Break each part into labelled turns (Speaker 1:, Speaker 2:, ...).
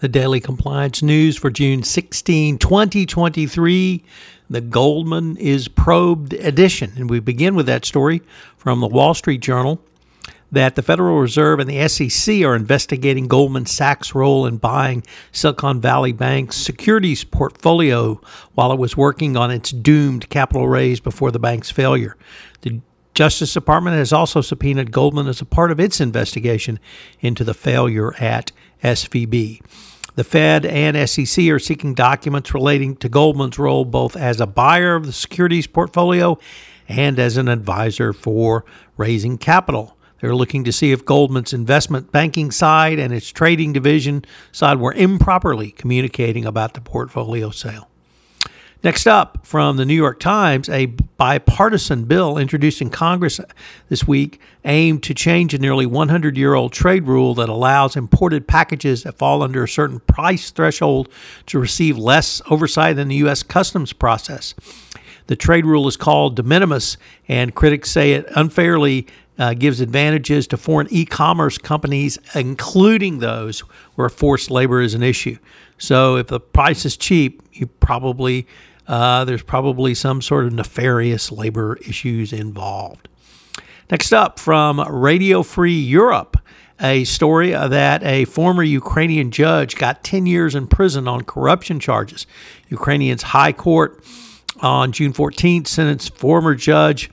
Speaker 1: The Daily Compliance News for June 16, 2023, the Goldman is Probed edition. And we begin with that story from the Wall Street Journal that the Federal Reserve and the SEC are investigating Goldman Sachs' role in buying Silicon Valley Bank's securities portfolio while it was working on its doomed capital raise before the bank's failure. The Justice Department has also subpoenaed Goldman as a part of its investigation into the failure at SVB. The Fed and SEC are seeking documents relating to Goldman's role both as a buyer of the securities portfolio and as an advisor for raising capital. They're looking to see if Goldman's investment banking side and its trading division side were improperly communicating about the portfolio sale. Next up, from the New York Times, a bipartisan bill introduced in Congress this week aimed to change a nearly 100 year old trade rule that allows imported packages that fall under a certain price threshold to receive less oversight than the U.S. customs process. The trade rule is called de minimis, and critics say it unfairly uh, gives advantages to foreign e commerce companies, including those where forced labor is an issue. So if the price is cheap, you probably uh, there's probably some sort of nefarious labor issues involved. Next up, from Radio Free Europe, a story that a former Ukrainian judge got 10 years in prison on corruption charges. Ukrainian's High Court on June 14th sentenced former judge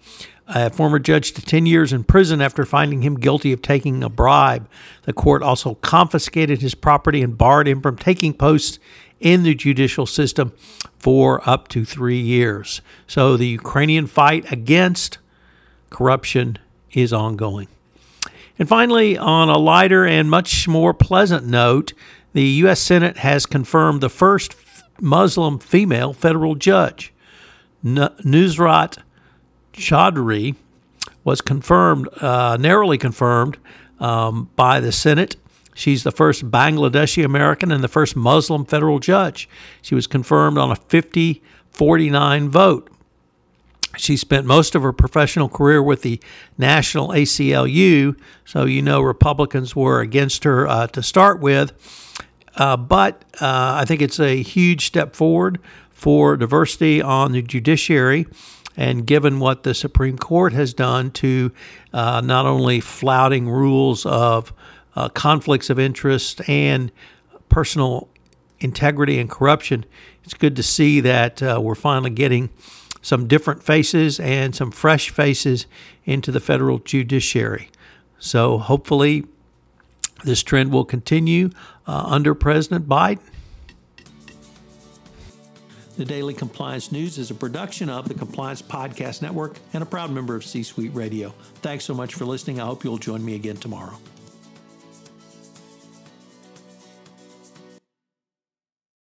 Speaker 1: a former judge to 10 years in prison after finding him guilty of taking a bribe. The court also confiscated his property and barred him from taking posts in the judicial system for up to three years. So the Ukrainian fight against corruption is ongoing. And finally, on a lighter and much more pleasant note, the U.S. Senate has confirmed the first Muslim female federal judge. Nusrat Choudhury was confirmed, uh, narrowly confirmed um, by the Senate She's the first Bangladeshi American and the first Muslim federal judge. She was confirmed on a 50 49 vote. She spent most of her professional career with the National ACLU, so you know Republicans were against her uh, to start with. uh, but uh, I think it's a huge step forward for diversity on the judiciary. And given what the Supreme Court has done to uh, not only flouting rules of uh, conflicts of interest and personal integrity and corruption, it's good to see that uh, we're finally getting some different faces and some fresh faces into the federal judiciary. So hopefully, this trend will continue uh, under President Biden. The Daily Compliance News is a production of the Compliance Podcast Network and a proud member of C Suite Radio. Thanks so much for listening. I hope you'll join me again tomorrow.